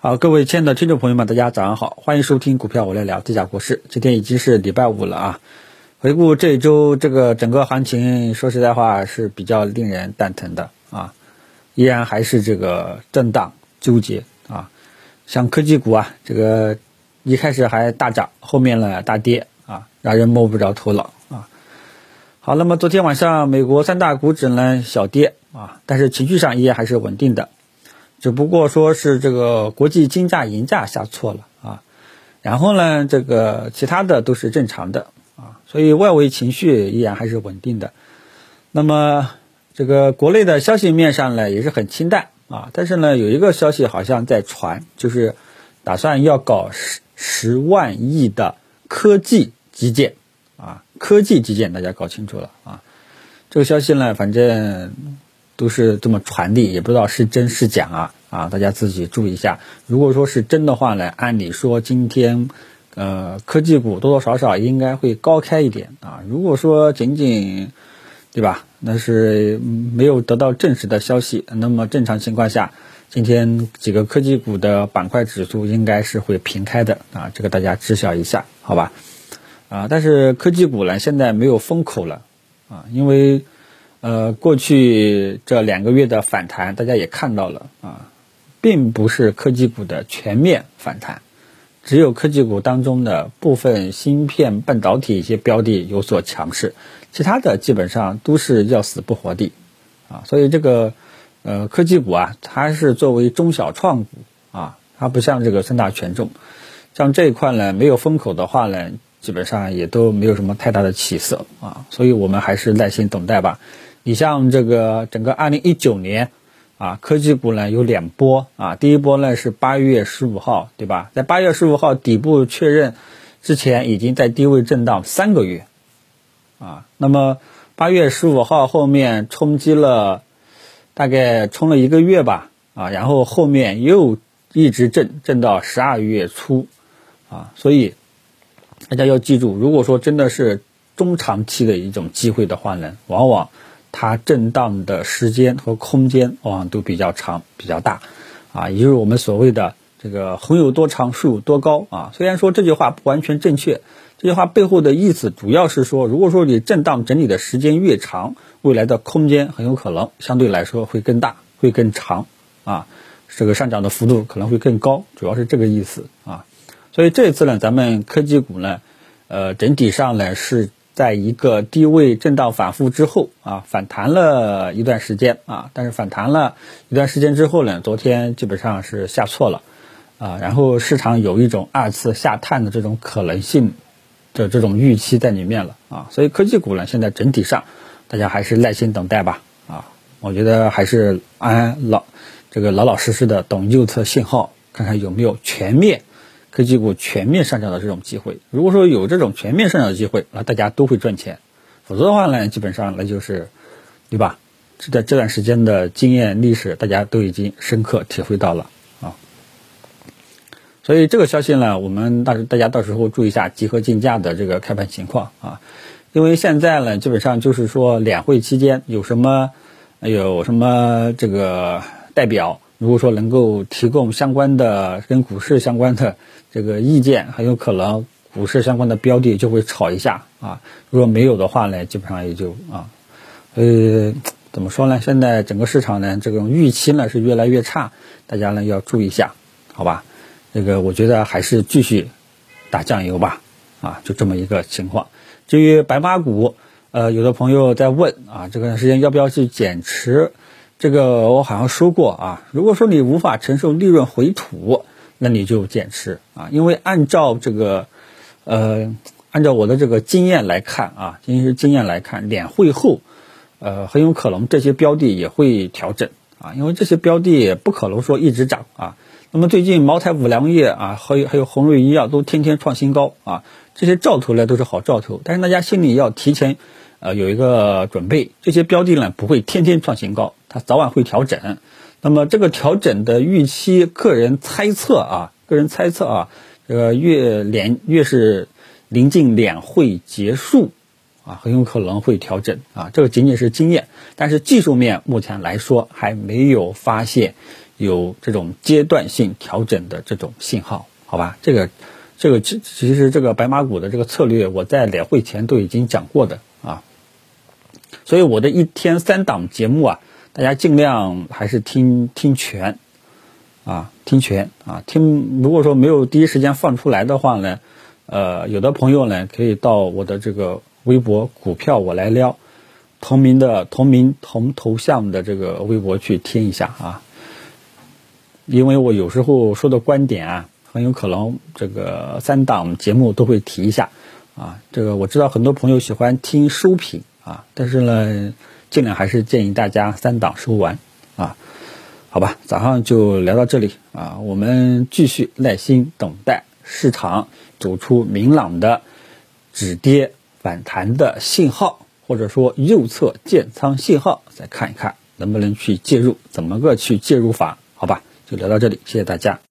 好，各位亲爱的听众朋友们，大家早上好，欢迎收听股票我来聊这家股市。今天已经是礼拜五了啊，回顾这一周这个整个行情，说实在话是比较令人蛋疼的啊，依然还是这个震荡纠结啊，像科技股啊，这个一开始还大涨，后面呢大跌啊，让人摸不着头脑啊。好，那么昨天晚上美国三大股指呢小跌啊，但是情绪上依然还是稳定的。只不过说是这个国际金价银价下挫了啊，然后呢，这个其他的都是正常的啊，所以外围情绪依然还是稳定的。那么这个国内的消息面上呢也是很清淡啊，但是呢有一个消息好像在传，就是打算要搞十十万亿的科技基建啊，科技基建大家搞清楚了啊，这个消息呢反正。都是这么传递，也不知道是真是假啊啊！大家自己注意一下。如果说是真的话呢，按理说今天，呃，科技股多多少少应该会高开一点啊。如果说仅仅，对吧？那是没有得到证实的消息。那么正常情况下，今天几个科技股的板块指数应该是会平开的啊。这个大家知晓一下，好吧？啊，但是科技股呢，现在没有风口了啊，因为。呃，过去这两个月的反弹，大家也看到了啊，并不是科技股的全面反弹，只有科技股当中的部分芯片、半导体一些标的有所强势，其他的基本上都是要死不活的啊。所以这个呃科技股啊，它是作为中小创股啊，它不像这个三大权重，像这一块呢，没有风口的话呢，基本上也都没有什么太大的起色啊。所以我们还是耐心等待吧。你像这个整个二零一九年，啊，科技股呢有两波啊，第一波呢是八月十五号，对吧？在八月十五号底部确认之前，已经在低位震荡三个月，啊，那么八月十五号后面冲击了大概冲了一个月吧，啊，然后后面又一直震震到十二月初，啊，所以大家要记住，如果说真的是中长期的一种机会的话呢，往往。它震荡的时间和空间往往都比较长、比较大，啊，也就是我们所谓的这个“横有多长，竖有多高”啊。虽然说这句话不完全正确，这句话背后的意思主要是说，如果说你震荡整理的时间越长，未来的空间很有可能相对来说会更大、会更长，啊，这个上涨的幅度可能会更高，主要是这个意思啊。所以这次呢，咱们科技股呢，呃，整体上呢是。在一个低位震荡反复之后啊，反弹了一段时间啊，但是反弹了一段时间之后呢，昨天基本上是下错了啊，然后市场有一种二次下探的这种可能性的这种预期在里面了啊，所以科技股呢，现在整体上大家还是耐心等待吧啊，我觉得还是安老这个老老实实的等右侧信号，看看有没有全面。科技股全面上涨的这种机会，如果说有这种全面上涨的机会，那大家都会赚钱。否则的话呢，基本上那就是，对吧？这在这段时间的经验历史，大家都已经深刻体会到了啊。所以这个消息呢，我们大大家到时候注意一下集合竞价的这个开盘情况啊。因为现在呢，基本上就是说两会期间有什么有什么这个代表。如果说能够提供相关的跟股市相关的这个意见，很有可能股市相关的标的就会炒一下啊。如果没有的话呢，基本上也就啊，呃，怎么说呢？现在整个市场呢，这种预期呢是越来越差，大家呢要注意一下，好吧？这个我觉得还是继续打酱油吧，啊，就这么一个情况。至于白马股，呃，有的朋友在问啊，这段时间要不要去减持？这个我好像说过啊，如果说你无法承受利润回吐，那你就减持啊，因为按照这个，呃，按照我的这个经验来看啊，仅仅是经验来看，两会后，呃，很有可能这些标的也会调整啊，因为这些标的不可能说一直涨啊。那么最近茅台、五粮液啊，还有还有红瑞医药都天天创新高啊，这些兆头呢都是好兆头，但是大家心里要提前。呃，有一个准备，这些标的呢不会天天创新高，它早晚会调整。那么这个调整的预期，个人猜测啊，个人猜测啊，这个越连越是临近两会结束啊，很有可能会调整啊。这个仅仅是经验，但是技术面目前来说还没有发现有这种阶段性调整的这种信号，好吧？这个这个其其实这个白马股的这个策略，我在两会前都已经讲过的啊。所以我的一天三档节目啊，大家尽量还是听听全啊，听全啊，听。如果说没有第一时间放出来的话呢，呃，有的朋友呢可以到我的这个微博“股票我来撩”同名的同名同头像的这个微博去听一下啊。因为我有时候说的观点啊，很有可能这个三档节目都会提一下啊。这个我知道很多朋友喜欢听收评啊，但是呢，尽量还是建议大家三档收完啊。好吧，早上就聊到这里啊，我们继续耐心等待市场走出明朗的止跌反弹的信号，或者说右侧建仓信号，再看一看能不能去介入，怎么个去介入法？好吧。就聊到这里，谢谢大家。